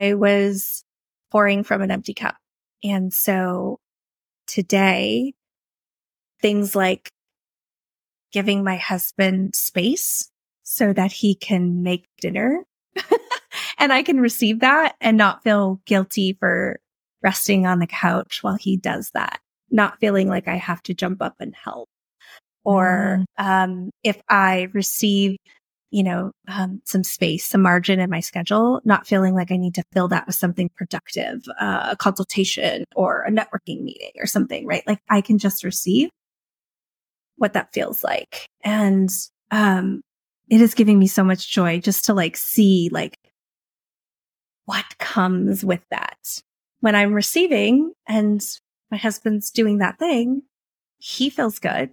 I was pouring from an empty cup. And so today, things like giving my husband space so that he can make dinner and I can receive that and not feel guilty for resting on the couch while he does that, not feeling like I have to jump up and help. Or mm. um, if I receive, you know, um, some space, some margin in my schedule, not feeling like I need to fill that with something productive, uh, a consultation or a networking meeting or something, right? Like I can just receive what that feels like. And um, it is giving me so much joy just to like see like what comes with that. When I'm receiving and my husband's doing that thing, he feels good.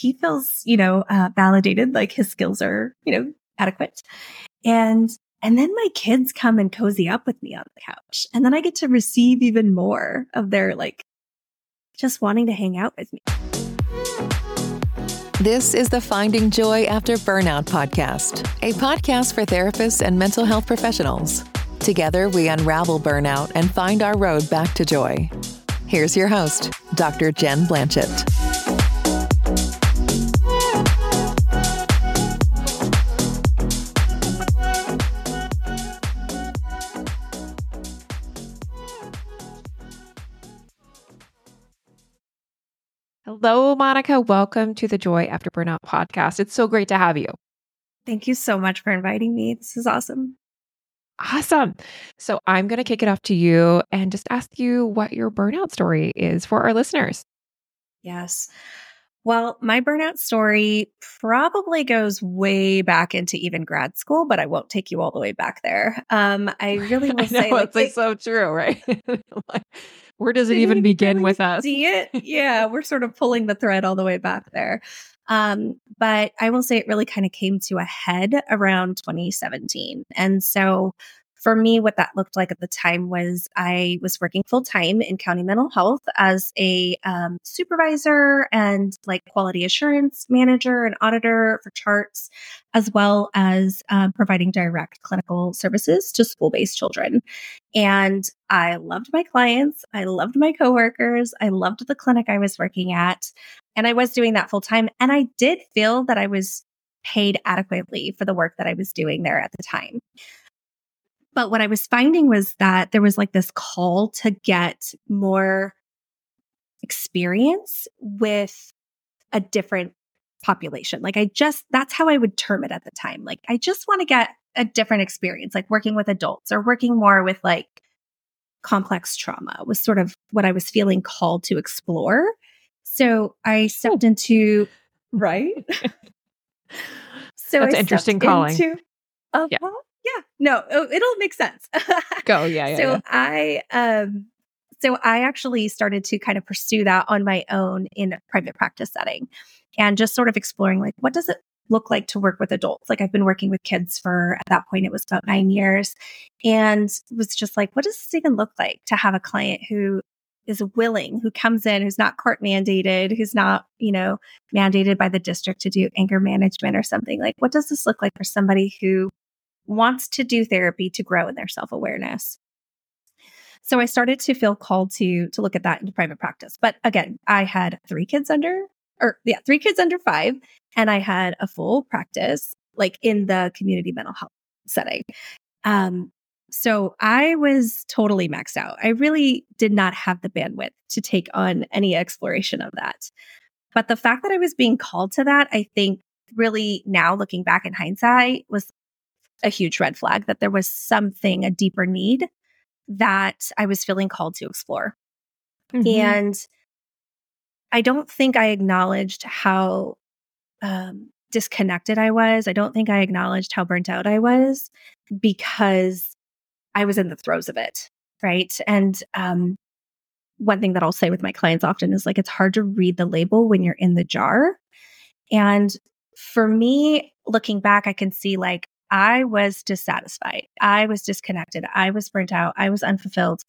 He feels, you know, uh, validated, like his skills are, you know, adequate. And, and then my kids come and cozy up with me on the couch. And then I get to receive even more of their like just wanting to hang out with me. This is the Finding Joy After Burnout podcast, a podcast for therapists and mental health professionals. Together, we unravel burnout and find our road back to joy. Here's your host, Dr. Jen Blanchette. Hello, Monica. Welcome to the Joy After Burnout podcast. It's so great to have you. Thank you so much for inviting me. This is awesome. Awesome. So I'm going to kick it off to you and just ask you what your burnout story is for our listeners. Yes. Well, my burnout story probably goes way back into even grad school, but I won't take you all the way back there. Um, I really will I know, say like, it's like so true, right? like, where does it even begin really with us? See it? Yeah, we're sort of pulling the thread all the way back there. Um, but I will say it really kind of came to a head around 2017. And so for me, what that looked like at the time was I was working full time in county mental health as a um, supervisor and like quality assurance manager and auditor for charts, as well as um, providing direct clinical services to school based children. And I loved my clients. I loved my coworkers. I loved the clinic I was working at. And I was doing that full time. And I did feel that I was paid adequately for the work that I was doing there at the time. But what I was finding was that there was like this call to get more experience with a different population. Like I just, that's how I would term it at the time. Like I just want to get a different experience, like working with adults or working more with like complex trauma was sort of what I was feeling called to explore. So I stepped into, right? so that's I interesting calling. Into, uh, yeah. Yeah, no, oh, it'll make sense. Go, yeah, yeah. So yeah. I, um, so I actually started to kind of pursue that on my own in a private practice setting, and just sort of exploring like what does it look like to work with adults? Like I've been working with kids for at that point it was about nine years, and was just like, what does this even look like to have a client who is willing, who comes in, who's not court mandated, who's not, you know, mandated by the district to do anger management or something. Like, what does this look like for somebody who wants to do therapy to grow in their self awareness. So I started to feel called to to look at that into private practice. But again, I had three kids under or yeah, three kids under 5 and I had a full practice like in the community mental health setting. Um so I was totally maxed out. I really did not have the bandwidth to take on any exploration of that. But the fact that I was being called to that, I think really now looking back in hindsight was a huge red flag that there was something, a deeper need that I was feeling called to explore. Mm-hmm. And I don't think I acknowledged how um, disconnected I was. I don't think I acknowledged how burnt out I was because I was in the throes of it. Right. And um, one thing that I'll say with my clients often is like, it's hard to read the label when you're in the jar. And for me, looking back, I can see like I was dissatisfied. I was disconnected. I was burnt out. I was unfulfilled.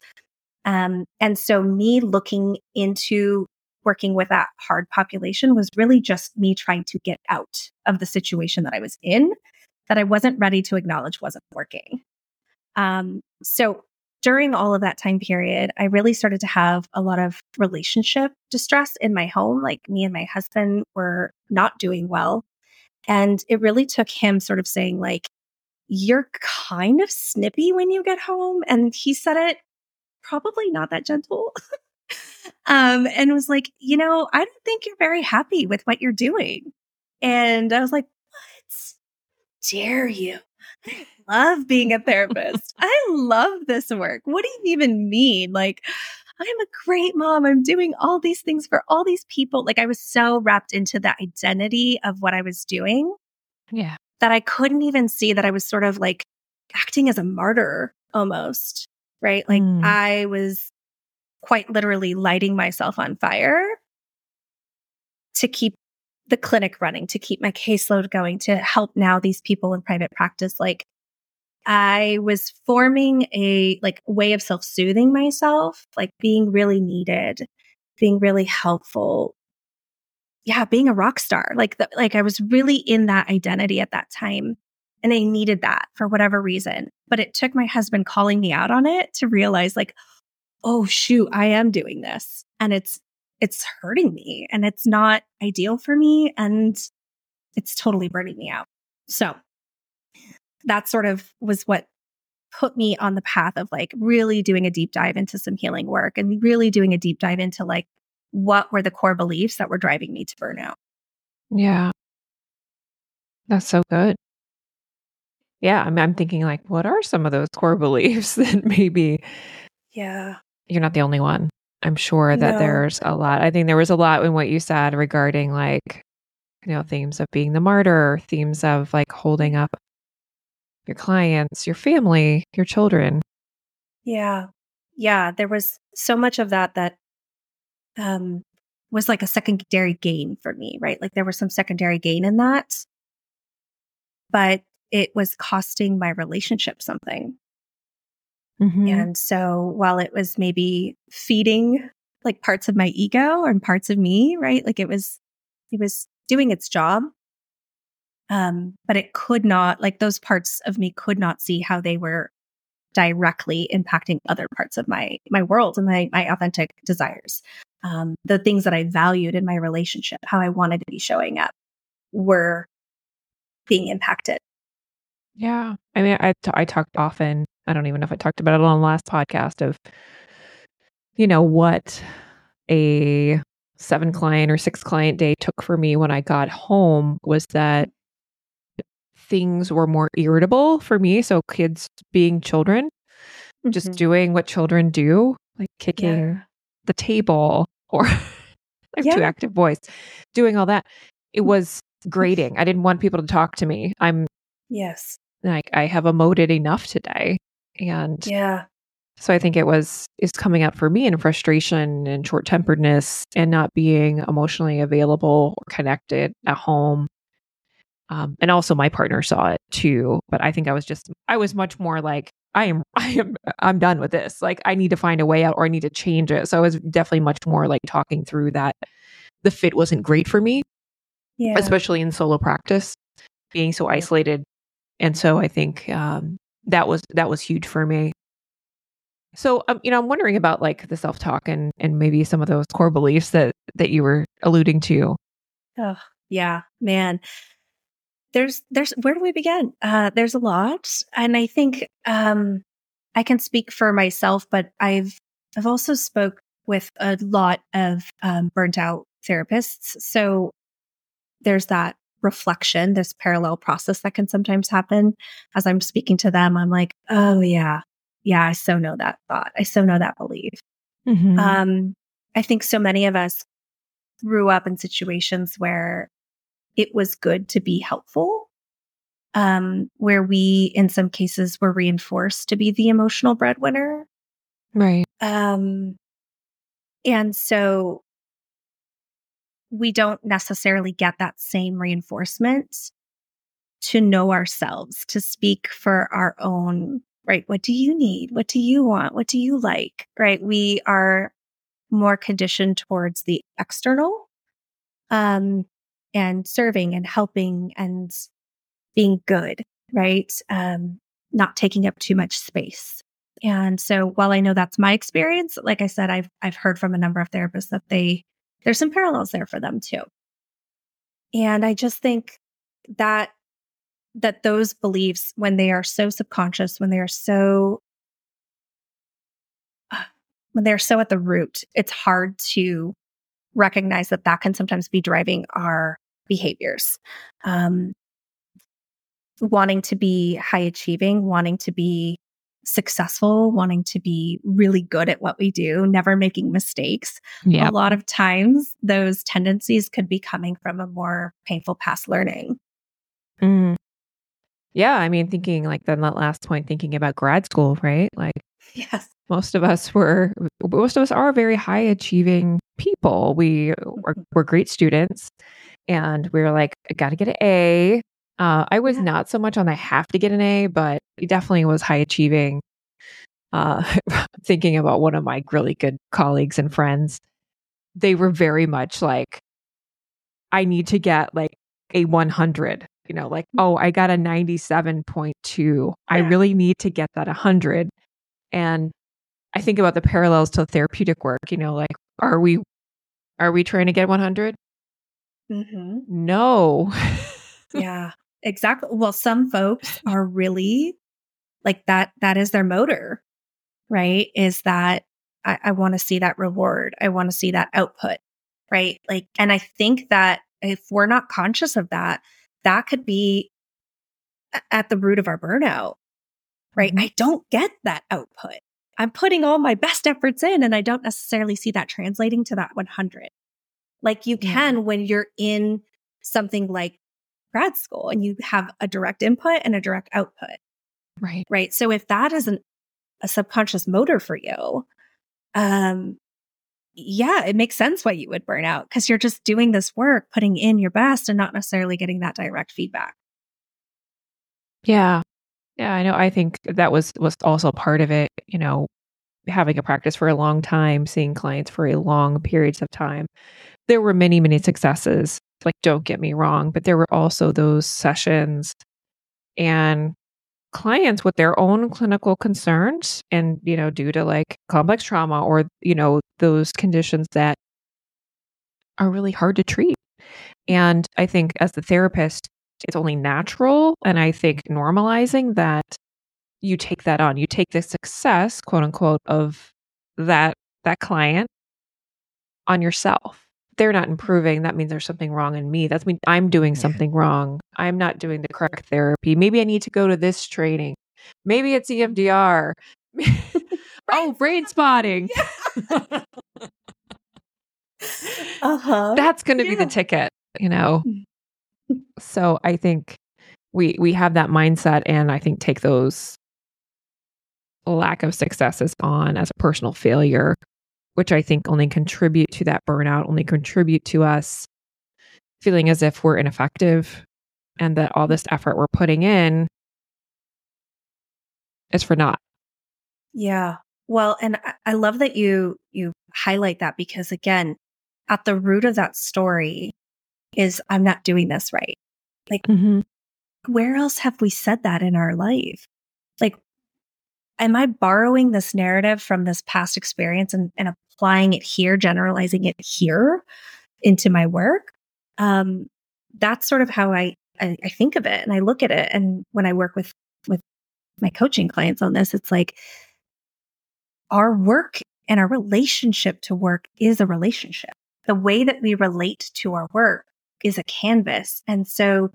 Um, and so me looking into working with that hard population was really just me trying to get out of the situation that I was in that I wasn't ready to acknowledge wasn't working. Um, so during all of that time period, I really started to have a lot of relationship distress in my home. Like me and my husband were not doing well. And it really took him sort of saying, like, you're kind of snippy when you get home. And he said it probably not that gentle. um, and was like, you know, I don't think you're very happy with what you're doing. And I was like, what? Dare you? I love being a therapist. I love this work. What do you even mean? Like, I'm a great mom. I'm doing all these things for all these people. Like, I was so wrapped into the identity of what I was doing. Yeah. That I couldn't even see that I was sort of like acting as a martyr almost, right? Like, mm. I was quite literally lighting myself on fire to keep the clinic running, to keep my caseload going, to help now these people in private practice. Like I was forming a like way of self-soothing myself, like being really needed, being really helpful. Yeah, being a rock star. Like the, like I was really in that identity at that time. And I needed that for whatever reason. But it took my husband calling me out on it to realize like, oh shoot, I am doing this. And it's it's hurting me and it's not ideal for me and it's totally burning me out. So that sort of was what put me on the path of like really doing a deep dive into some healing work and really doing a deep dive into like what were the core beliefs that were driving me to burnout. Yeah. That's so good. Yeah, I'm, I'm thinking like, what are some of those core beliefs that maybe? Yeah, you're not the only one. I'm sure that no. there's a lot. I think there was a lot in what you said regarding like, you know, themes of being the martyr, themes of like holding up your clients, your family, your children. Yeah. Yeah. There was so much of that that um, was like a secondary gain for me, right? Like there was some secondary gain in that, but it was costing my relationship something. Mm-hmm. And so while it was maybe feeding like parts of my ego and parts of me, right? Like it was, it was doing its job. Um, but it could not, like those parts of me could not see how they were directly impacting other parts of my, my world and my, my authentic desires. Um, the things that I valued in my relationship, how I wanted to be showing up were being impacted. Yeah. I mean, I, t- I talked often I don't even know if I talked about it on the last podcast of, you know, what a seven client or six client day took for me when I got home was that things were more irritable for me. So, kids being children, mm-hmm. just doing what children do, like kicking yeah. the table or I'm yeah. too active voice, doing all that. It was grating. I didn't want people to talk to me. I'm, yes, like, I have emoted enough today. And yeah. So I think it was is coming up for me in frustration and short temperedness and not being emotionally available or connected at home. Um, and also my partner saw it too. But I think I was just I was much more like I am I am I'm done with this. Like I need to find a way out or I need to change it. So I was definitely much more like talking through that the fit wasn't great for me. Yeah. Especially in solo practice, being so isolated. And so I think um, that was that was huge for me. So, um, you know, I'm wondering about like the self talk and and maybe some of those core beliefs that that you were alluding to. Oh, yeah, man. There's there's where do we begin? Uh, there's a lot, and I think um, I can speak for myself, but I've I've also spoke with a lot of um, burnt out therapists. So there's that reflection, this parallel process that can sometimes happen as I'm speaking to them. I'm like, oh, yeah, yeah, I so know that thought. I so know that belief. Mm-hmm. Um, I think so many of us grew up in situations where it was good to be helpful, um, where we, in some cases, were reinforced to be the emotional breadwinner. Right. Um, and so we don't necessarily get that same reinforcement to know ourselves, to speak for our own, right? What do you need? What do you want? What do you like? Right? We are more conditioned towards the external, um, and serving and helping and being good, right? Um, not taking up too much space. And so while I know that's my experience, like I said, I've I've heard from a number of therapists that they there's some parallels there for them too. And I just think that that those beliefs when they are so subconscious, when they are so when they're so at the root, it's hard to recognize that that can sometimes be driving our behaviors. Um, wanting to be high achieving, wanting to be successful, wanting to be really good at what we do, never making mistakes. Yep. A lot of times, those tendencies could be coming from a more painful past learning. Mm. Yeah. I mean, thinking like then that last point, thinking about grad school, right? Like, yes. Most of us were, most of us are very high achieving people. We were, mm-hmm. were great students and we were like, I got to get an A. Uh, I was yeah. not so much on the have to get an A, but he definitely was high achieving. Uh, thinking about one of my really good colleagues and friends, they were very much like, I need to get like a 100, you know, like, mm. oh, I got a 97.2. Yeah. I really need to get that 100. And I think about the parallels to therapeutic work, you know, like, are we, are we trying to get 100? Mm-hmm. No. yeah. Exactly. Well, some folks are really like that, that is their motor, right? Is that I, I want to see that reward. I want to see that output, right? Like, and I think that if we're not conscious of that, that could be at the root of our burnout, right? Mm-hmm. I don't get that output. I'm putting all my best efforts in and I don't necessarily see that translating to that 100. Like you can when you're in something like grad school and you have a direct input and a direct output. Right. Right. So if that isn't a subconscious motor for you, um, yeah, it makes sense why you would burn out because you're just doing this work, putting in your best and not necessarily getting that direct feedback. Yeah. Yeah, I know. I think that was was also part of it, you know, having a practice for a long time, seeing clients for a long periods of time. There were many, many successes like, don't get me wrong, but there were also those sessions and clients with their own clinical concerns and, you know, due to like complex trauma or, you know, those conditions that are really hard to treat. And I think as the therapist, it's only natural. And I think normalizing that you take that on, you take the success, quote unquote, of that that client on yourself they're not improving, that means there's something wrong in me. That's mean I'm doing something wrong. I'm not doing the correct therapy. Maybe I need to go to this training. Maybe it's EMDR. oh, brain spotting. uh-huh. That's going to yeah. be the ticket, you know. so I think we we have that mindset and I think take those lack of successes on as a personal failure which I think only contribute to that burnout, only contribute to us feeling as if we're ineffective and that all this effort we're putting in is for naught. Yeah. Well, and I love that you you highlight that because again, at the root of that story is I'm not doing this right. Like mm-hmm. where else have we said that in our life? Am I borrowing this narrative from this past experience and, and applying it here, generalizing it here into my work? Um, that's sort of how I, I, I think of it and I look at it. And when I work with with my coaching clients on this, it's like our work and our relationship to work is a relationship. The way that we relate to our work is a canvas. And so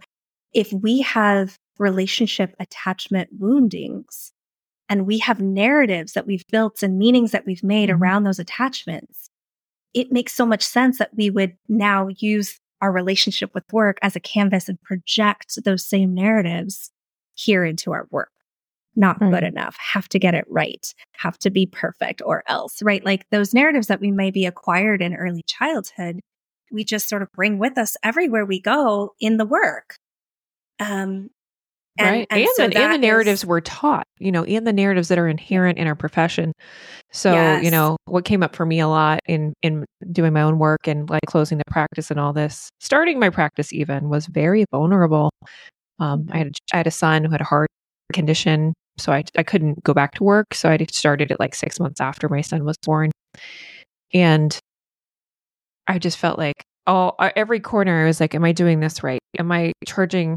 if we have relationship attachment woundings, and we have narratives that we've built and meanings that we've made mm-hmm. around those attachments, it makes so much sense that we would now use our relationship with work as a canvas and project those same narratives here into our work. Not good enough, have to get it right, have to be perfect or else, right? Like those narratives that we may be acquired in early childhood, we just sort of bring with us everywhere we go in the work. Um, and, right. And, and, so the, and the narratives is, we're taught, you know, and the narratives that are inherent in our profession. So, yes. you know, what came up for me a lot in in doing my own work and like closing the practice and all this, starting my practice even was very vulnerable. Um, I had a, I had a son who had a heart condition So I, I couldn't go back to work. So I started it like six months after my son was born. And I just felt like, oh, every corner I was like, am I doing this right? Am I charging?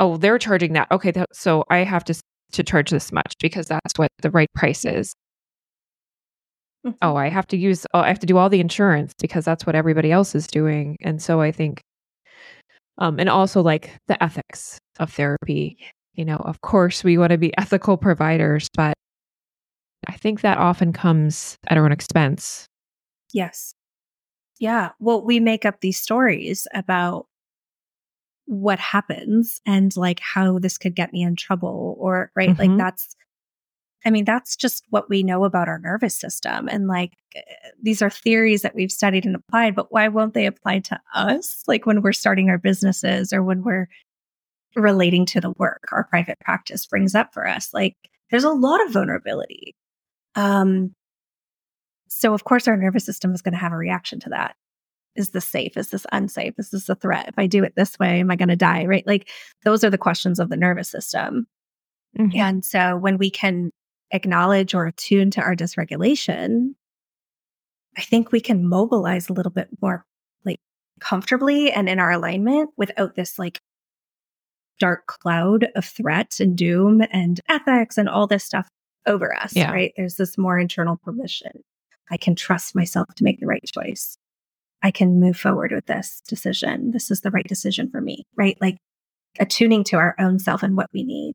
Oh, they're charging that. Okay. That, so I have to, to charge this much because that's what the right price is. Mm-hmm. Oh, I have to use, oh, I have to do all the insurance because that's what everybody else is doing. And so I think, um, and also like the ethics of therapy. You know, of course, we want to be ethical providers, but I think that often comes at our own expense. Yes. Yeah. Well, we make up these stories about what happens and like how this could get me in trouble or, right? Mm-hmm. Like that's, I mean, that's just what we know about our nervous system. And like eh, these are theories that we've studied and applied, but why won't they apply to us? Like when we're starting our businesses or when we're relating to the work our private practice brings up for us. Like there's a lot of vulnerability. Um, so of course our nervous system is going to have a reaction to that. Is this safe? Is this unsafe? Is this a threat? If I do it this way, am I going to die? Right? Like those are the questions of the nervous system. Mm-hmm. And so when we can acknowledge or attune to our dysregulation, I think we can mobilize a little bit more like comfortably and in our alignment without this like dark cloud of threat and doom and ethics and all this stuff over us, yeah. right? There's this more internal permission. I can trust myself to make the right choice. I can move forward with this decision. This is the right decision for me, right? Like attuning to our own self and what we need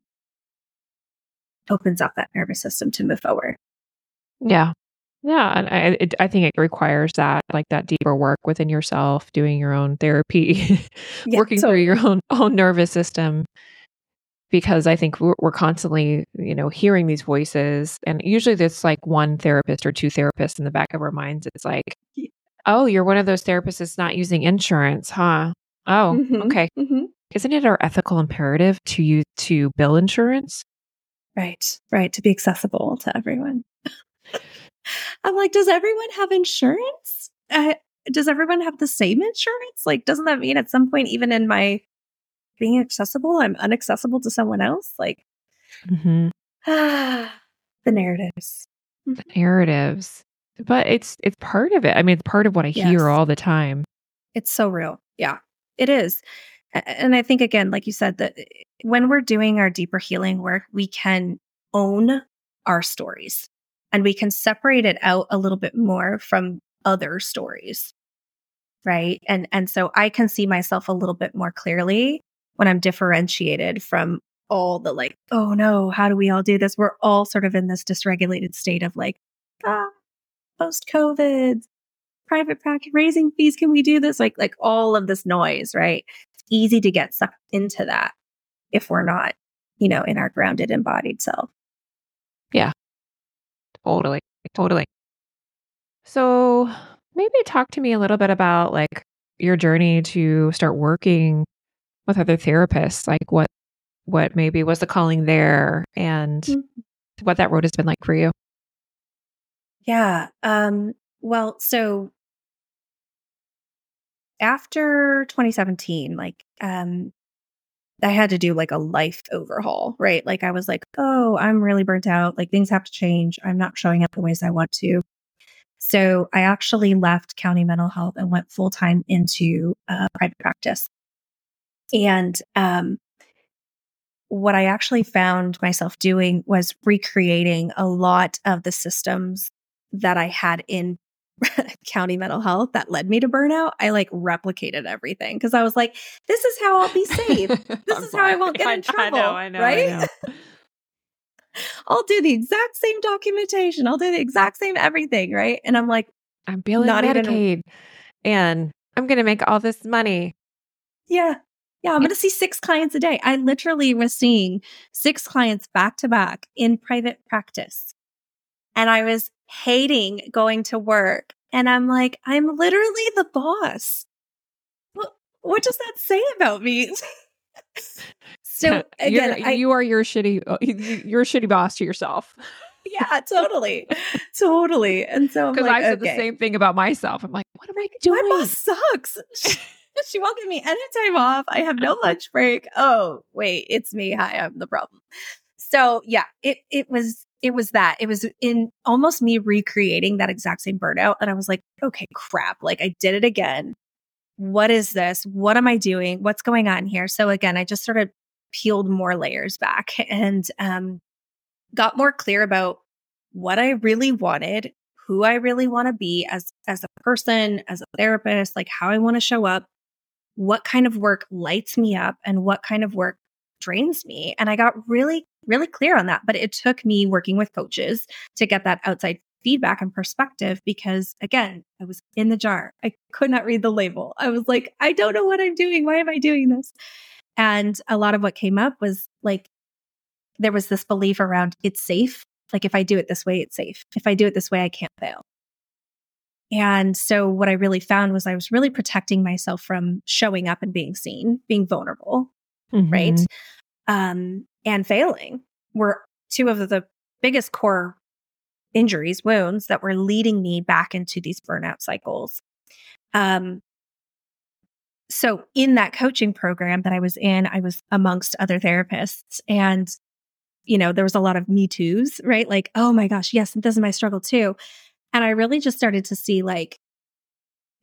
opens up that nervous system to move forward. Yeah. Yeah, and I it, I think it requires that like that deeper work within yourself, doing your own therapy, yeah, working so, through your own own nervous system. Because I think we're, we're constantly, you know, hearing these voices, and usually there's like one therapist or two therapists in the back of our minds. It's like, oh, you're one of those therapists that's not using insurance, huh? Oh, mm-hmm, okay. Mm-hmm. Isn't it our ethical imperative to you to bill insurance? Right, right, to be accessible to everyone. I'm like, does everyone have insurance? Uh, does everyone have the same insurance? Like, doesn't that mean at some point, even in my being accessible, I'm unaccessible to someone else? Like, mm-hmm. the narratives. The narratives. But it's it's part of it. I mean, it's part of what I yes. hear all the time. It's so real. Yeah, it is. And I think again, like you said, that when we're doing our deeper healing work, we can own our stories and we can separate it out a little bit more from other stories. Right. And, and so I can see myself a little bit more clearly when I'm differentiated from all the like, oh no, how do we all do this? We're all sort of in this dysregulated state of like, ah, post COVID, private practice, raising fees. Can we do this? Like, like all of this noise, right? It's easy to get sucked into that if we're not, you know, in our grounded embodied self. Yeah. Totally. Totally. So maybe talk to me a little bit about like your journey to start working with other therapists. Like what what maybe was the calling there and mm-hmm. what that road has been like for you. Yeah. Um well, so after 2017, like um I had to do like a life overhaul, right? Like I was like, oh, I'm really burnt out. Like things have to change. I'm not showing up the ways I want to. So I actually left county mental health and went full time into uh, private practice. And um, what I actually found myself doing was recreating a lot of the systems that I had in county mental health that led me to burnout, I like replicated everything because I was like, this is how I'll be safe. This is how I won't get in trouble. I know, I know, right? I know. I'll do the exact same documentation. I'll do the exact same everything, right? And I'm like, I'm billing not Medicaid even... and I'm going to make all this money. Yeah. Yeah, I'm going to see six clients a day. I literally was seeing six clients back to back in private practice. And I was hating going to work. And I'm like, I'm literally the boss. What, what does that say about me? so again, I, you are your shitty, uh, your shitty boss to yourself. yeah, totally, totally. And so because like, I said okay. the same thing about myself. I'm like, what am I doing? My boss sucks. she won't give me any time off. I have no lunch break. Oh, wait, it's me. Hi, I'm the problem. So yeah, it it was it was that. It was in almost me recreating that exact same burnout. And I was like, okay, crap. Like I did it again. What is this? What am I doing? What's going on here? So again, I just sort of peeled more layers back and um, got more clear about what I really wanted, who I really want to be as as a person, as a therapist, like how I want to show up, what kind of work lights me up and what kind of work drains me. And I got really really clear on that, but it took me working with coaches to get that outside feedback and perspective because again, I was in the jar. I could not read the label. I was like, I don't know what I'm doing. Why am I doing this? And a lot of what came up was like there was this belief around it's safe. Like if I do it this way, it's safe. If I do it this way, I can't fail. And so what I really found was I was really protecting myself from showing up and being seen, being vulnerable, mm-hmm. right? Um, and failing were two of the biggest core injuries, wounds that were leading me back into these burnout cycles. Um, so in that coaching program that I was in, I was amongst other therapists and you know, there was a lot of me too's, right? Like, oh my gosh, yes, this is my struggle too. And I really just started to see like,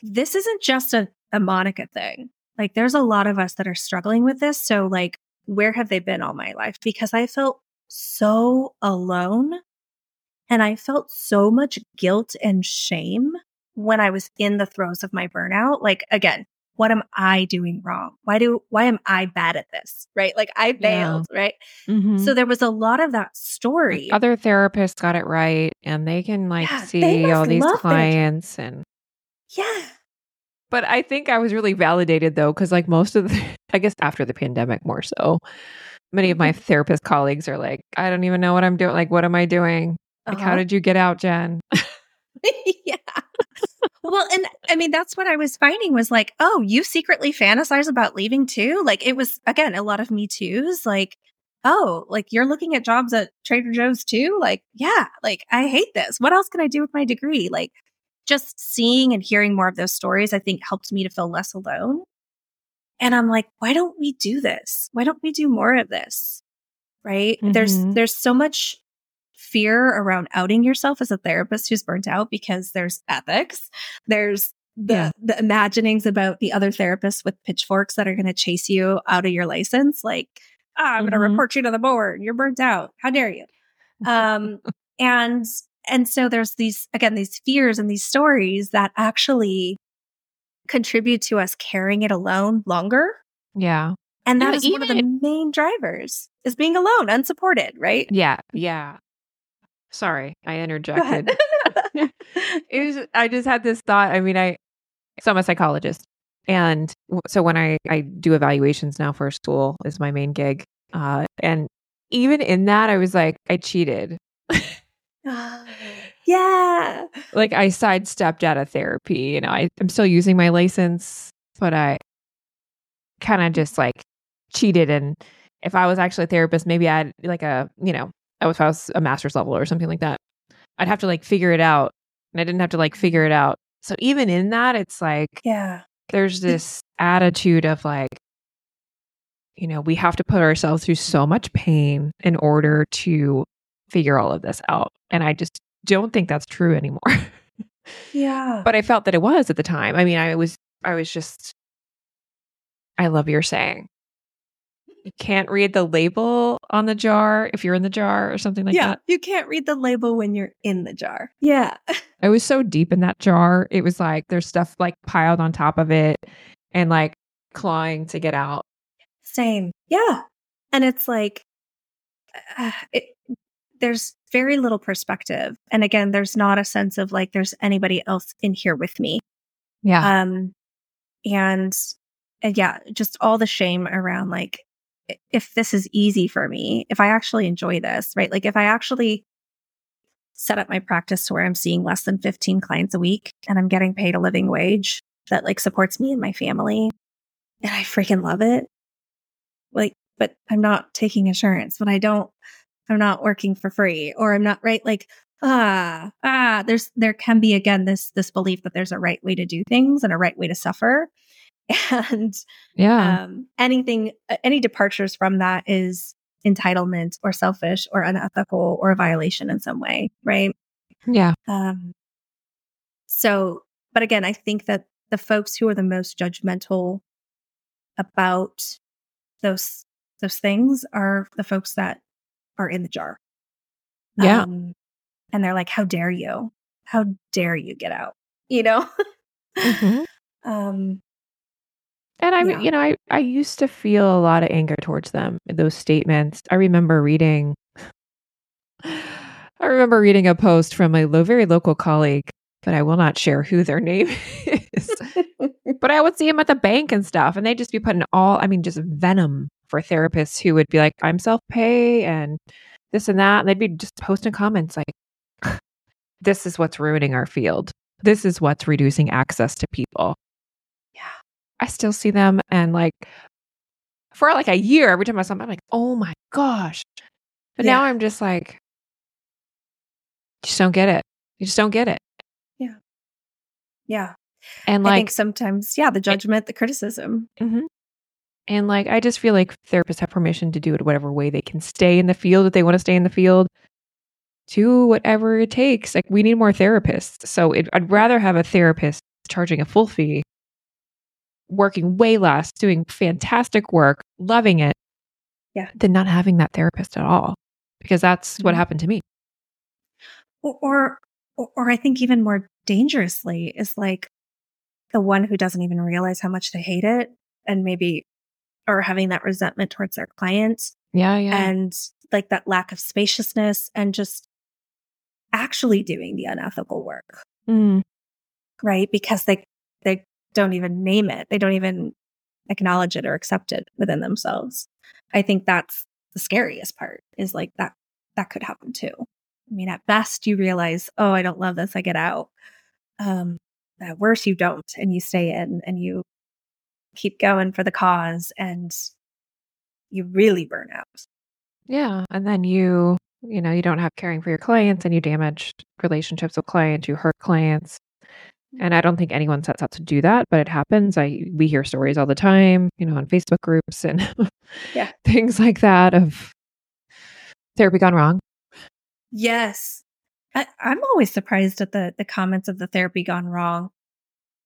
this isn't just a, a Monica thing. Like, there's a lot of us that are struggling with this. So, like, where have they been all my life? Because I felt so alone and I felt so much guilt and shame when I was in the throes of my burnout. Like, again, what am I doing wrong? Why do, why am I bad at this? Right. Like I failed. Yeah. Right. Mm-hmm. So there was a lot of that story. Like other therapists got it right and they can like yeah, see all these clients it. and yeah. But I think I was really validated though, because like most of the, I guess after the pandemic more so, many of my mm-hmm. therapist colleagues are like, I don't even know what I'm doing. Like, what am I doing? Like, uh-huh. how did you get out, Jen? yeah well, and I mean, that's what I was finding was like, oh, you secretly fantasize about leaving too? Like, it was, again, a lot of me too's. Like, oh, like you're looking at jobs at Trader Joe's too? Like, yeah, like I hate this. What else can I do with my degree? Like, just seeing and hearing more of those stories, I think helped me to feel less alone. And I'm like, why don't we do this? Why don't we do more of this? Right? Mm-hmm. There's, there's so much fear around outing yourself as a therapist who's burnt out because there's ethics. There's the, yeah. the imaginings about the other therapists with pitchforks that are going to chase you out of your license. Like, oh, I'm mm-hmm. going to report you to the board. You're burnt out. How dare you? Um, and, and so there's these, again, these fears and these stories that actually contribute to us carrying it alone longer. Yeah. And that is one of the main drivers is being alone, unsupported, right? Yeah. Yeah. Sorry, I interjected. it was I just had this thought. I mean, I so I'm a psychologist. And so when I I do evaluations now for school is my main gig. Uh and even in that I was like I cheated. yeah. Like I sidestepped out of therapy, you know. I I'm still using my license, but I kind of just like cheated and if I was actually a therapist, maybe I'd like a, you know, if I was a master's level or something like that. I'd have to like figure it out. And I didn't have to like figure it out. So even in that, it's like, yeah, there's this attitude of like, you know, we have to put ourselves through so much pain in order to figure all of this out. And I just don't think that's true anymore. yeah. But I felt that it was at the time. I mean, I was, I was just, I love your saying you can't read the label on the jar if you're in the jar or something like yeah, that. You can't read the label when you're in the jar. Yeah. I was so deep in that jar. It was like there's stuff like piled on top of it and like clawing to get out. Same. Yeah. And it's like, uh, it, there's very little perspective. And again, there's not a sense of like there's anybody else in here with me. Yeah. Um, and, and yeah, just all the shame around like if this is easy for me, if I actually enjoy this, right? Like if I actually set up my practice to where I'm seeing less than 15 clients a week and I'm getting paid a living wage that like supports me and my family and I freaking love it. Like, but I'm not taking insurance, but I don't, I'm not working for free or I'm not right. Like, ah, ah, there's, there can be again, this, this belief that there's a right way to do things and a right way to suffer. and yeah um, anything any departures from that is entitlement or selfish or unethical or a violation in some way, right? Yeah. Um, so, but again, I think that the folks who are the most judgmental about those those things are the folks that are in the jar. Yeah. Um, and they're like, "How dare you? How dare you get out?" You know. Mhm. um, And I, Yeah. you know, I, I used to feel a lot of anger towards them, those statements. I remember reading, I remember reading a post from a lo- very local colleague, but I will not share who their name is. but I would see them at the bank and stuff, and they'd just be putting all, I mean, just venom for therapists who would be like, I'm self pay and this and that. And they'd be just posting comments like, this is what's ruining our field. This is what's reducing access to people. Yeah. I still see them and like for like a year, every time I saw them, I'm like, oh my gosh. But now I'm just like, just don't get it. You just don't get it. yeah. Yeah. And I think sometimes, yeah, the judgment, the criticism. Mhm. And like, I just feel like therapists have permission to do it whatever way they can stay in the field if they want to stay in the field. Do whatever it takes. Like, we need more therapists. So it, I'd rather have a therapist charging a full fee, working way less, doing fantastic work, loving it, Yeah. than not having that therapist at all. Because that's what Mhm. happened to me. Or, or, or I think even more dangerously is like the one who doesn't even realize how much they hate it and maybe are having that resentment towards their clients Yeah, yeah. and like that lack of spaciousness and just actually doing the unethical work, Mm, right? Because they, they don't even name it. They don't even acknowledge it or accept it within themselves. I think that's the scariest part is like that, that could happen too. I mean, at best you realize, oh, I don't love this. I get out. Um, at worst you don't and you stay in and you keep going for the cause and you really burn out. yeah. And then you, you know, you don't have caring for your clients and you damage relationships with clients, you hurt clients. And I don't think anyone sets out to do that, but it happens. I we hear stories all the time, you know, on Facebook groups and Yeah. things like that of therapy gone wrong. Yes. I, I'm always surprised at the the comments of the therapy gone wrong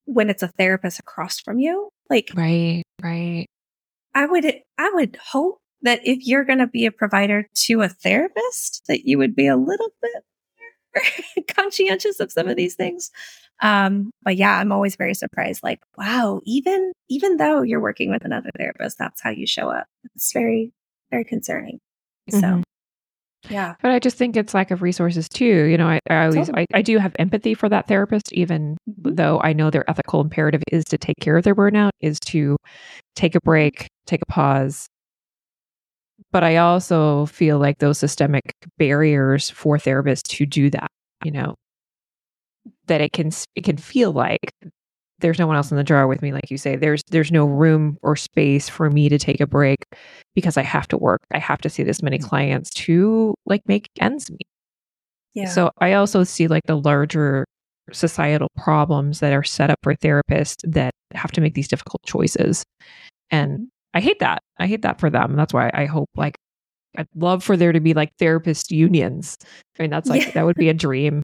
when it's a therapist across from you. Like Right, right. I would I would hope that if you're going to be a provider to a therapist that you would be a little bit conscientious of some of these things. Um but yeah, I'm always very surprised like wow, even even though you're working with another therapist, that's how you show up. It's very very concerning. So, Mhm. Yeah. But I just think it's lack of resources too. You know, I, I always. I, I do have empathy for that therapist, even Mhm. though I know their ethical imperative is to take care of their burnout, is to take a break, take a pause. But I also feel like those systemic barriers for therapists to do that, you know, that it can it can feel like there's no one else in the jar with me, like you say. There's there's no room or space for me to take a break because I have to work. I have to see this many mm-hmm. clients to like make ends meet. Yeah. So I also see like the larger societal problems that are set up for therapists that have to make these difficult choices. And mm-hmm. I hate that. I hate that for them. That's why I hope like I'd love for there to be like therapist unions. I mean, that's like Yeah. that would be a dream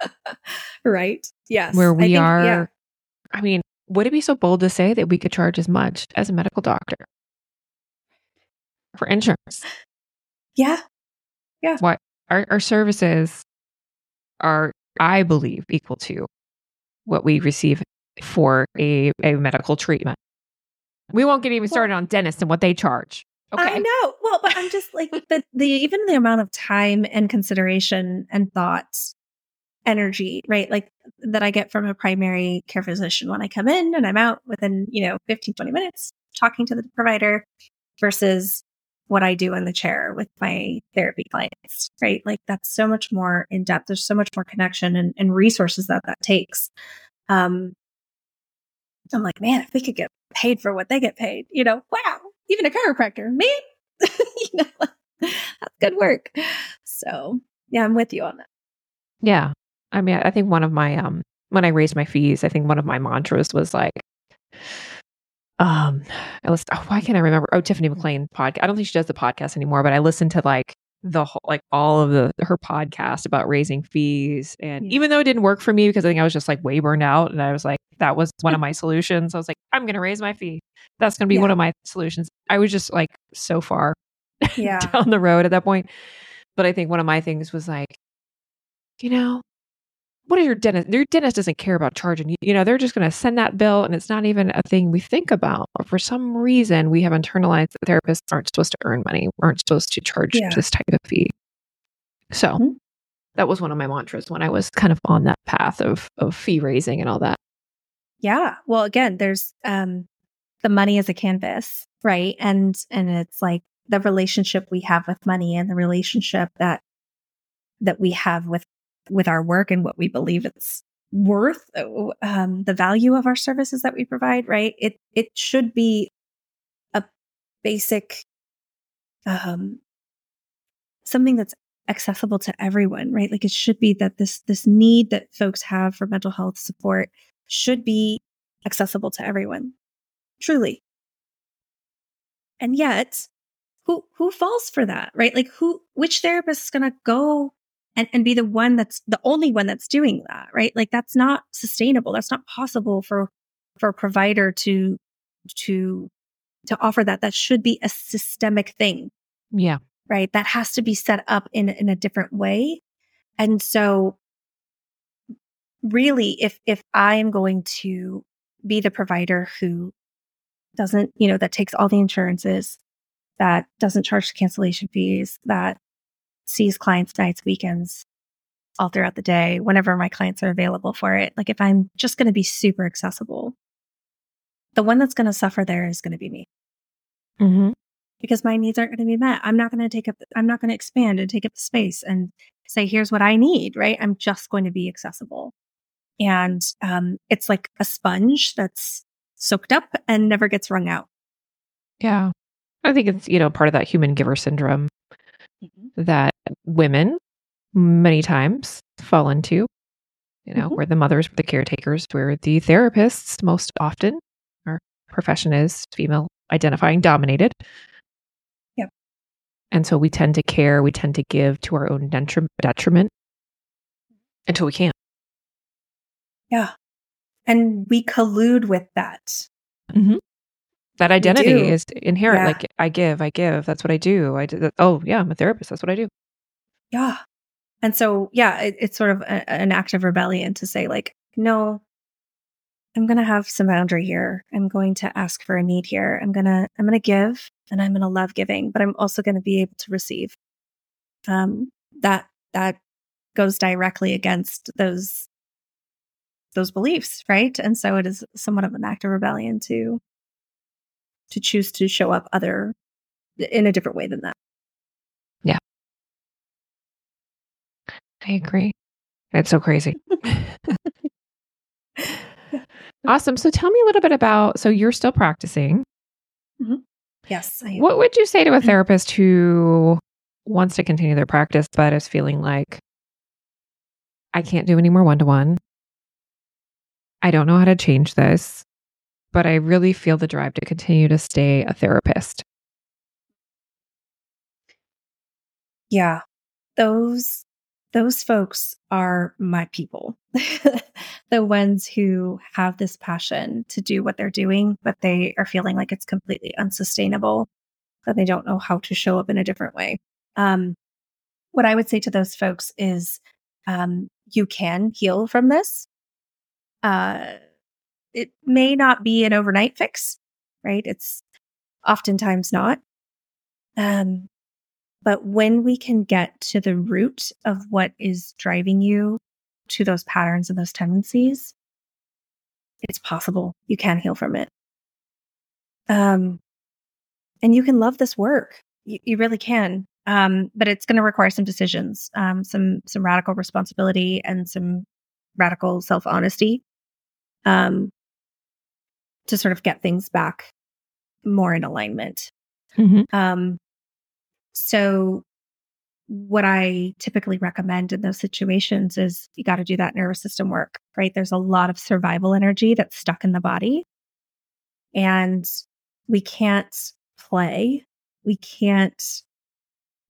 right. Yes. where we think- are. yeah. I mean, would it be so bold to say that we could charge as much as a medical doctor for insurance? Yeah. Yeah. What our, our services are, I believe, equal to what we receive for a, a medical treatment. We won't get even started on dentists and what they charge. Okay. I know. Well, but I'm just like the the even the amount of time and consideration and thoughts, energy, right? Like that I get from a primary care physician when I come in and I'm out within, you know, 15, 20 minutes talking to the provider versus what I do in the chair with my therapy clients, right? Like that's so much more in depth. There's so much more connection and, and resources that that takes. Um, I'm like, man, if we could get paid for what they get paid, you know, wow, even a chiropractor, man, you know, that's good work. So yeah, I'm with you on that. Yeah. I mean, I think one of my, um, when I raised my fees, I think one of my mantras was like, um I listened oh, why can't I remember? Oh, Tiffany McLean podcast. I don't think she does the podcast anymore, but I listened to like the whole like all of the her podcast about raising fees. And Yeah. even though it didn't work for me because I think I was just like way burned out and I was like, that was one of my solutions. I was like, I'm gonna raise my fee. That's gonna be Yeah. one of my solutions. I was just like so far Yeah. down the road at that point. But I think one of my things was like, you know, what is your dentist? Your dentist doesn't care about charging you. You know, they're just going to send that bill, and it's not even a thing we think about. Or for some reason, we have internalized that therapists aren't supposed to earn money, aren't supposed to charge Yeah. this type of fee. So Mhm. that was one of my mantras when I was kind of on that path of of fee raising and all that. Yeah. Well, again, there's um the money as a canvas, right? And and it's like the relationship we have with money and the relationship that that we have with with our work and what we believe it's worth, uh, um, the value of our services that we provide, right? It it should be a basic um something that's accessible to everyone, right? Like it should be that this this need that folks have for mental health support should be accessible to everyone. Truly. And yet, who who falls for that, right? Like who which therapist is going to go and and be the one that's the only one that's doing that, right? Like that's not sustainable. That's not possible for for a provider to to to offer that. That should be a systemic thing Yeah. right? That has to be set up in in a different way. And so really if if I am going to be the provider who doesn't, you know, that takes all the insurances, that doesn't charge cancellation fees, that sees clients nights, weekends, all throughout the day, whenever my clients are available for it. Like if I'm just going to be super accessible, the one that's going to suffer there is going to be me Mm-hmm. because my needs aren't going to be met. I'm not going to take up, I'm not going to expand and take up the space and say, here's what I need, right? I'm just going to be accessible. And um, it's like a sponge that's soaked up and never gets wrung out. Yeah. I think it's, you know, part of that human giver syndrome that women many times fall into, you know, Mhm. where the mothers were the caretakers, where the therapists most often, our profession is female identifying dominated. Yep. And so we tend to care, we tend to give to our own detri- detriment until we can't. Yeah. And we collude with that. That identity is inherent. Yeah. Like I give, I give. That's what I do. I do. That. Oh yeah, I'm a therapist. That's what I do. Yeah. And so, yeah, it, it's sort of a, an act of rebellion to say, like, no, I'm going to have some boundary here. I'm going to ask for a need here. I'm going to, I'm going to give and I'm going to love giving, but I'm also going to be able to receive. Um, that, that goes directly against those, those beliefs. Right. And so it is somewhat of an act of rebellion to, to choose to show up other in a different way than that. Yeah. I agree. It's so crazy. awesome. So tell me a little bit about. So you're still practicing. Mm-hmm. Yes. I, What would you say to a mm-hmm. therapist who wants to continue their practice but is feeling like I can't do any more one to one? I don't know how to change this, but I really feel the drive to continue to stay a therapist. yeah. Those those folks are my people. The ones who have this passion to do what they're doing but they are feeling like it's completely unsustainable that they don't know how to show up in a different way. Um, what i would say to those folks is um, you can heal from this. Uh, it may not be an overnight fix right it's oftentimes not um, but when we can get to the root of what is driving you to those patterns and those tendencies, it's possible you can heal from it. Um, and you can love this work. You, you really can. Um, but it's going to require some decisions, um, some some radical responsibility, and some radical self honesty, um, to sort of get things back more in alignment. Mm-hmm. Um, so what I typically recommend in those situations is you got to do that nervous system work, right? There's a lot of survival energy that's stuck in the body. and we can't play. We can't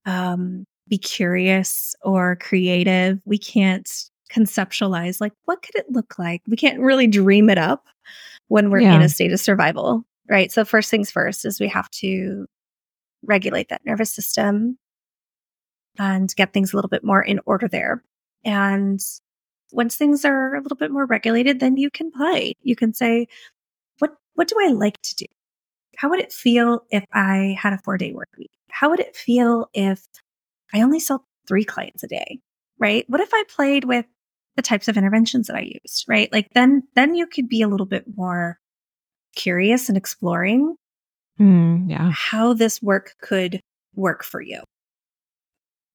um, be curious or creative. We can't conceptualize like what could it look like? We can't really dream it up when we're Yeah. in a state of survival, right? So first things first is we have to regulate that nervous system and get things a little bit more in order there. And once things are a little bit more regulated, then you can play. You can say, what what do I like to do? How would it feel if I had a four day work week? How would it feel if I only saw three clients a day? Right? What if I played with the types of interventions that I used? Right? Like then then you could be a little bit more curious and exploring Mm, yeah. how this work could work for you.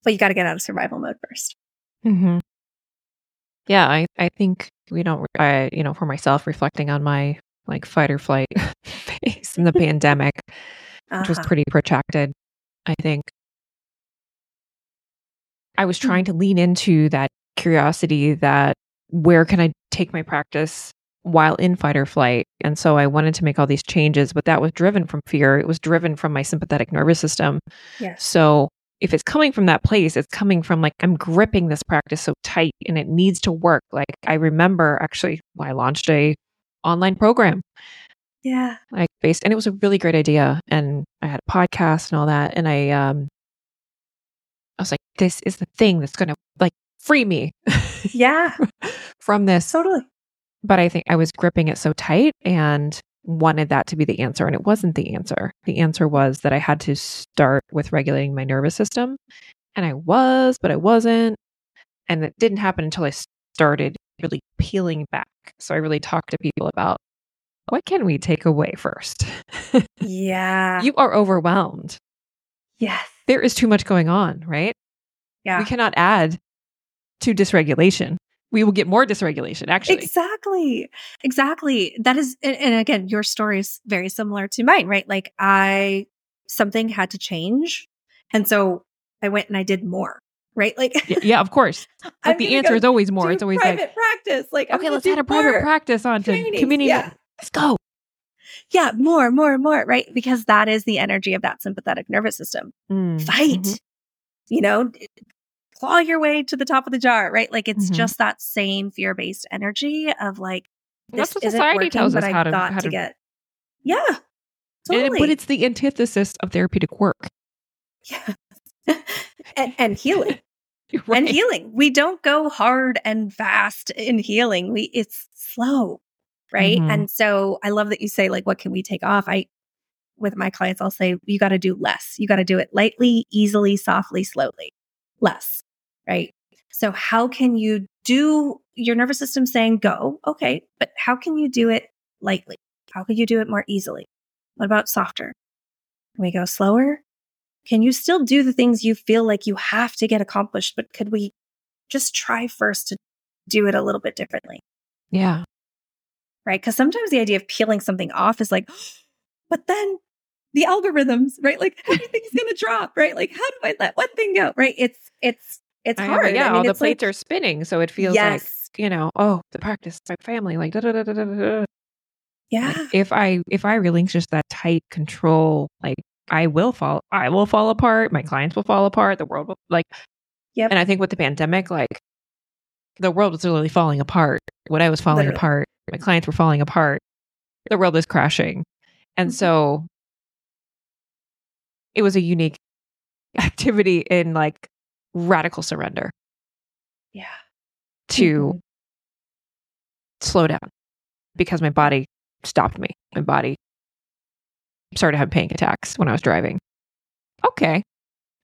But you got to get out of survival mode first. hmm Yeah, I, I think we don't, I, you know, for myself, reflecting on my like fight or flight phase in the pandemic, which was Uh-huh. pretty protracted, I think I was trying to lean into that curiosity that where can I take my practice while in fight or flight? And so I wanted to make all these changes, but that was driven from fear. It was driven from my sympathetic nervous system. Yes. So if it's coming from that place, it's coming from like, I'm gripping this practice so tight and it needs to work. Like I remember actually I launched a online program, Yeah. like based, and it was a really great idea. And I had a podcast and all that. And I, um, I was like, this is the thing that's going to like free me Yeah. from this. Totally. But I think I was gripping it so tight and wanted that to be the answer. And it wasn't the answer. The answer was that I had to start with regulating my nervous system. And I was, but I wasn't. And it didn't happen until I started really peeling back. So I really talked to people about what can we take away first? Yeah. you are overwhelmed. yes. There is too much going on, right? Yeah. We cannot add to dysregulation. We will get more dysregulation, actually. Exactly. Exactly. That is, and, again, your story is very similar to mine, right? Like I, something had to change. And so I went and I did more, right? Like, Y- yeah, of course. Like the answer is always more. It's always private like, practice. Like, okay, let's add a private practice on to trainings. community. Yeah. Let's go. Yeah. More, more, more, right? Because that is the energy of that sympathetic nervous system. Mm, Fight, mhm. you know, claw your way to the top of the jar, right? Like it's Mhm. just that same fear based energy of like, this That's what isn't working, tells but how to, got to, to get. Yeah. Totally. it- but it's the antithesis of therapeutic work. Yeah. and, and healing. Right. And healing. We don't go hard and fast in healing. We it's slow. Right. Mhm. And so I love that you say, like, what can we take off? I with my clients, I'll say, you got to do less. You got to do it lightly, easily, softly, slowly. Less. Right. So how can you do your nervous system saying go? Okay. But how can you do it lightly? How can you do it more easily? What about softer? Can we go slower? Can you still do the things you feel like you have to get accomplished? But could we just try first to do it a little bit differently? yeah. Right. Because sometimes the idea of peeling something off is like, but then the algorithms, right? Like everything's going to drop, right? Like, how do I let one thing go? Right. It's, it's, it's I hard. yeah, I mean, all the it's like- plates are spinning. So it feels like, you know, oh, the practice, my family, like, da, da, da, da, da, da. yeah. Like, if I if I relinquish that tight control, like I will fall, I will fall apart. My clients will fall apart. The world will like, Yep. And I think with the pandemic, like the world was literally falling apart. When I was falling Literally. apart, my clients were falling apart. The world is crashing, and Mhm. so it was a unique activity in like radical surrender Yeah. to Mhm. slow down because my body stopped me. My body started having panic attacks when I was driving. Okay.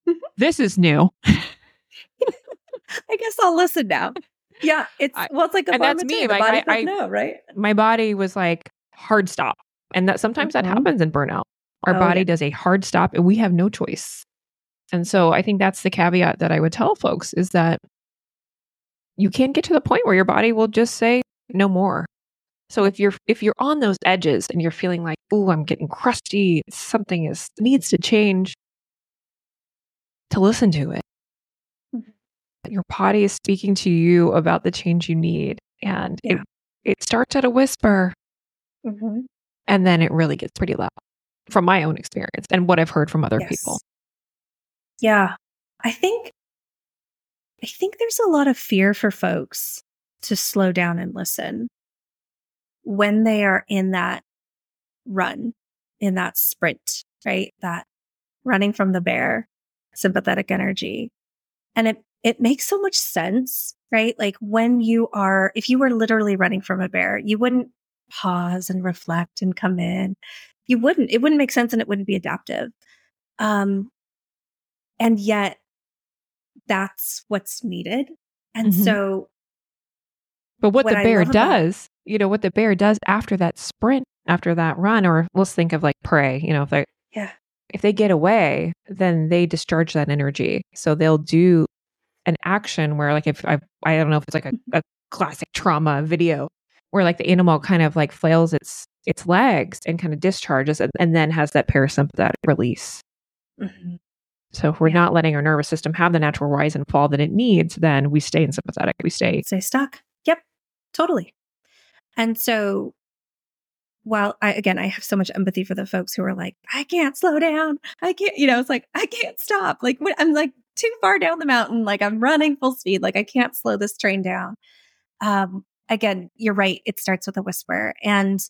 Mhm. this is new. I guess I'll listen now. Yeah. It's, well, it's like a and that's me, The like, I- like, I- no, right? My body was like hard stop. And that sometimes that Mhm. happens in burnout. Our Oh, body yeah. does a hard stop and we have no choice. And so I think that's the caveat that I would tell folks is that you can get to the point where your body will just say no more. So if you're if you're on those edges and you're feeling like, "Oh, I'm getting crusty, something is needs to change," to listen to it. Mhm. Your body is speaking to you about the change you need and it it starts at a whisper Mm-hmm. And then it really gets pretty loud from my own experience and what I've heard from other Yes. people. Yeah. I think I think there's a lot of fear for folks to slow down and listen when they are in that run, in that sprint, right? That running from the bear, sympathetic energy. And it it makes so much sense, right? Like when you are if you were literally running from a bear, you wouldn't pause and reflect and come in. You wouldn't. It wouldn't make sense and it wouldn't be adaptive. Um and yet that's what's needed. And Mhm. so But what, What the bear love about- does, you know, what the bear does after that sprint, after that run, or let's think of like prey, you know, if they yeah. if they get away, then they discharge that energy. So they'll do an action where like if I I don't know if it's like a, a classic trauma video where like the animal kind of like flails its its legs and kind of discharges and, and then has that parasympathetic release. Mhm. So if we're not letting our nervous system have the natural rise and fall that it needs, then we stay in sympathetic. We stay Stay stuck. Yep. Totally. And so while I again I have so much empathy for the folks who are like, I can't slow down. I can't, you know, it's like I can't stop. Like when- I'm like too far down the mountain, like I'm running full speed, like I can't slow this train down. Um again, you're right. It starts with a whisper. And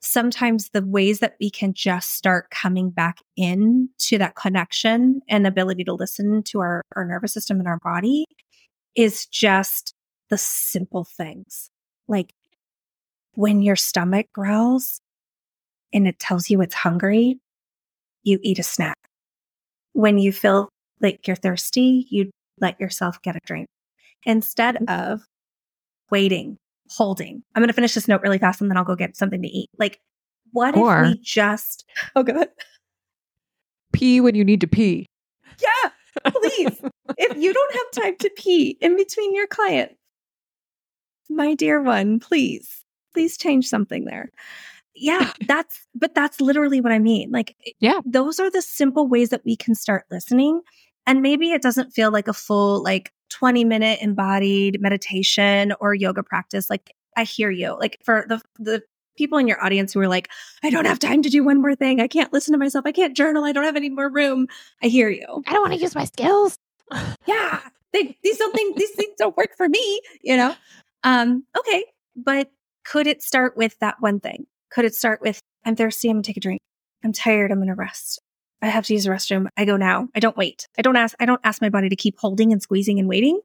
sometimes the ways that we can just start coming back in to that connection and ability to listen to our, our nervous system and our body is just the simple things. Like when your stomach growls and it tells you it's hungry, you eat a snack. When you feel like you're thirsty, you let yourself get a drink instead mm-hmm. of waiting, holding. I'm going to finish this note really fast and then I'll go get something to eat. Like, what Or- if we just, oh, good. pee when you need to pee. Yeah, please. if you don't have time to pee in between your client, my dear one, please, please change something there. Yeah, that's, but that's literally what I mean. Like, Yeah. those are the simple ways that we can start listening. And maybe it doesn't feel like a full, like 20 minute embodied meditation or yoga practice. Like, I hear you. Like, for the, the, People in your audience who are like, I don't have time to do one more thing. I can't listen to myself. I can't journal. I don't have any more room. I hear you I don't want to use my skills. yeah, they, these don't think these things don't work for me, you know? Um, okay. But could it start with that one thing? Could it start with, I'm thirsty, I'm gonna take a drink. I'm tired, I'm gonna rest. I have to use the restroom. I go now. I don't wait. I don't ask, I don't ask my body to keep holding and squeezing and waiting.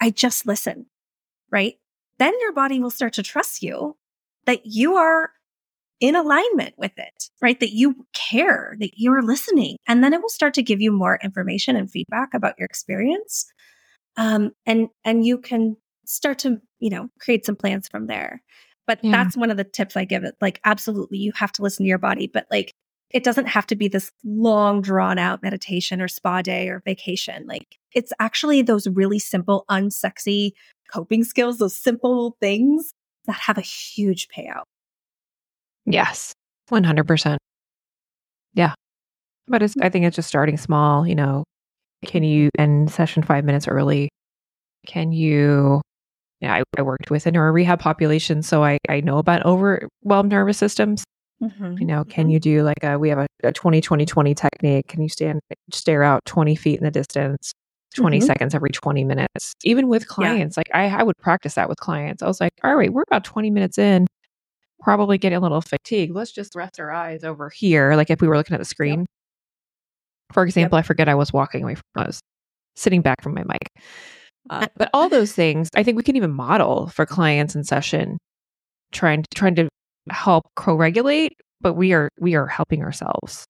I just listen, right? Then your body will start to trust you that you are in alignment with it, right? That you care, that you're listening. And then it will start to give you more information and feedback about your experience. Um, and, and you can start to, you know, create some plans from there. But Yeah. that's one of the tips I give it. Like, absolutely, you have to listen to your body, but like, it doesn't have to be this long, drawn out meditation or spa day or vacation. Like, it's actually those really simple, unsexy coping skills, those simple things that have a huge payout. Yes, one hundred percent. Yeah, but it's. I think it's just starting small. You know, can you end session five minutes early? Can you? Yeah, I, I worked with a neuro rehab population, so I I know about overwhelmed nervous systems. You know, can you do like a we have a, a 20 20 20 technique? Can you stand stare out 20 feet in the distance, 20 Mhm. seconds every 20 minutes? Even with clients, like I, I would practice that with clients. I was like, all right, we're about 20 minutes in, probably getting a little fatigued. Let's just rest our eyes over here. Like if we were looking at the screen. For example, I forget I was walking away from I was sitting back from my mic. Uh, but all those things, I think we can even model for clients in session, trying trying to help co-regulate, but we are we are helping ourselves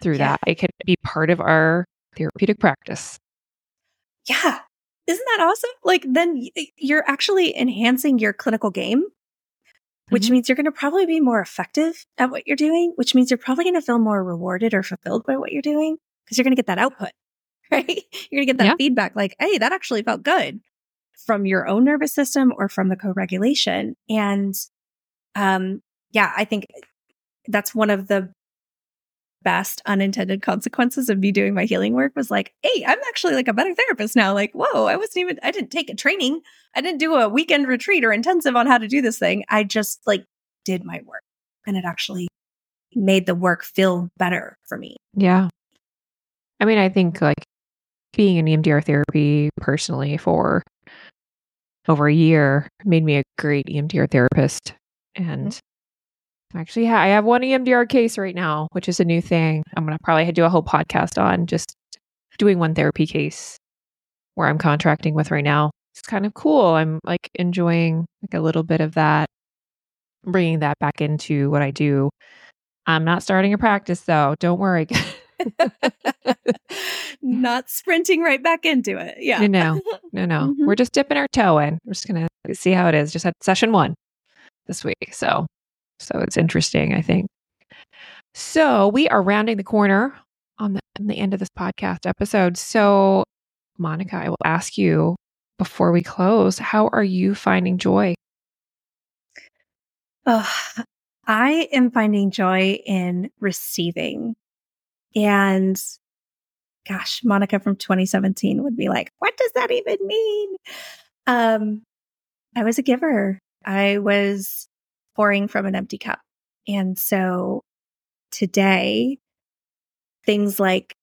through Yeah. that. It can be part of our therapeutic practice. Yeah. Isn't that awesome? Like then you're actually enhancing your clinical game, which Mhm. means you're going to probably be more effective at what you're doing, which means you're probably going to feel more rewarded or fulfilled by what you're doing because you're going to get that output, right? You're going to get that Yeah. feedback like, "Hey, that actually felt good." From your own nervous system or from the co-regulation. And um yeah, I think that's one of the best unintended consequences of me doing my healing work was like, hey, I'm actually like a better therapist now. Like, whoa, I wasn't even, I didn't take a training. I didn't do a weekend retreat or intensive on how to do this thing. I just like did my work. and it actually made the work feel better for me. Yeah. I mean, I think like being in EMDR therapy personally for over a year made me a great EMDR therapist. And mm-hmm. actually, I have one EMDR case right now, which is a new thing. I'm going to probably do a whole podcast on just doing one therapy case where I'm contracting with right now. It's kind of cool. I'm like enjoying like a little bit of that, bringing that back into what I do. I'm not starting a practice though. Don't worry. not sprinting right back into it. Yeah. No, no, no, no. Mm-hmm. We're just dipping our toe in. We're just going to see how it is. Just had session one this week. So, so it's interesting, I think. So we are rounding the corner on the, on the end of this podcast episode. So, Monica, I will ask you before we close, how are you finding joy? Oh, I am finding joy in receiving. And gosh, Monica from 2017 would be like, what does that even mean? Um, I was a giver. I was pouring from an empty cup. And so today, things like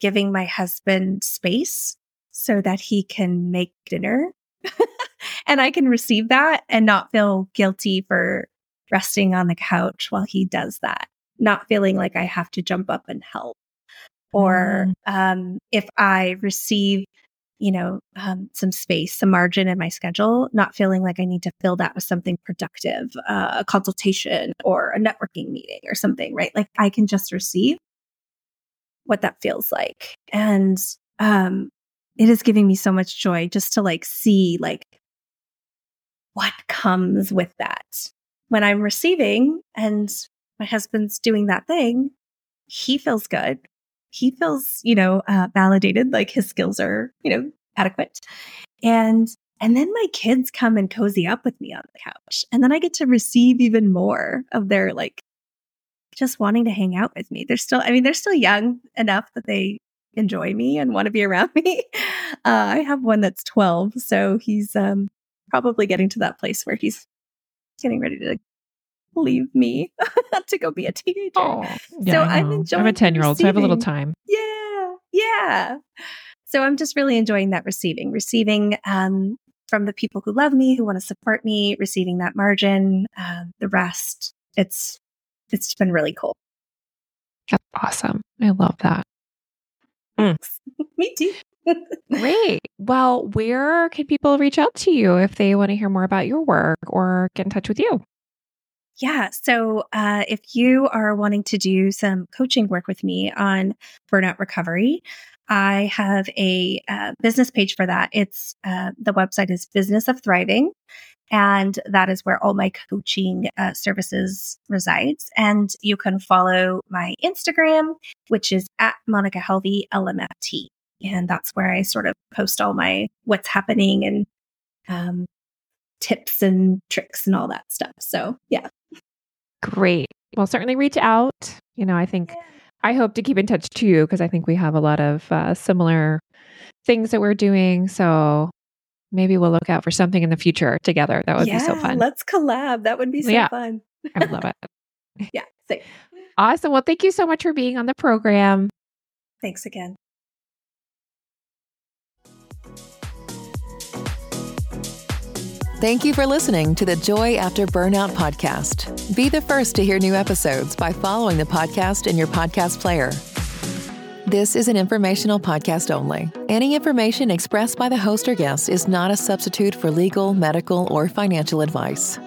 giving my husband space so that he can make dinner and I can receive that and not feel guilty for resting on the couch while he does that, not feeling like I have to jump up and help. Or mm. um, if I receive, you know, um, some space, some margin in my schedule, not feeling like I need to fill that with something productive, uh, a consultation or a networking meeting or something, right? Like I can just receive what that feels like. And um, it is giving me so much joy just to like see like what comes with that when I'm receiving and my husband's doing that thing, he feels good. He feels, you know, uh, validated, like his skills are, you know, adequate. And and then my kids come and cozy up with me on the couch. And then I get to receive even more of their like just wanting to hang out with me. They're still, I mean, they're still young enough that they enjoy me and want to be around me. Uh, I have one that's 12. So he's um, probably getting to that place where he's getting ready to leave me to go be a teenager. Oh, yeah, so I'm enjoying. I'm a ten year old, so I have a little time. Yeah, yeah. So I'm just really enjoying that receiving, receiving um, from the people who love me, who want to support me, receiving that margin. Um, the rest, it's it's been really cool. That's awesome. I love that. Mm. me too. Great. Well, where can people reach out to you if they want to hear more about your work or get in touch with you? Yeah. So uh, if you are wanting to do some coaching work with me on burnout recovery, I have a uh, business page for that. It's uh, the website is Business of Thriving, and that is where all my coaching uh, services resides. And you can follow my Instagram, which is at Monica Helvie LMFT. And that's where I sort of post all my what's happening and um, tips and tricks and all that stuff. So, yeah. Great. Well, certainly reach out. You know, I think yeah. I hope to keep in touch too, because I think we have a lot of uh, similar things that we're doing. So maybe we'll look out for something in the future together. That would yeah, be so fun. Let's collab. That would be so yeah. fun. I would love it. yeah. Same. Awesome. Well, thank you so much for being on the program. Thanks again. Thank you for listening to the Joy After Burnout podcast. Be the first to hear new episodes by following the podcast in your podcast player. This is an informational podcast only. Any information expressed by the host or guest is not a substitute for legal, medical, or financial advice.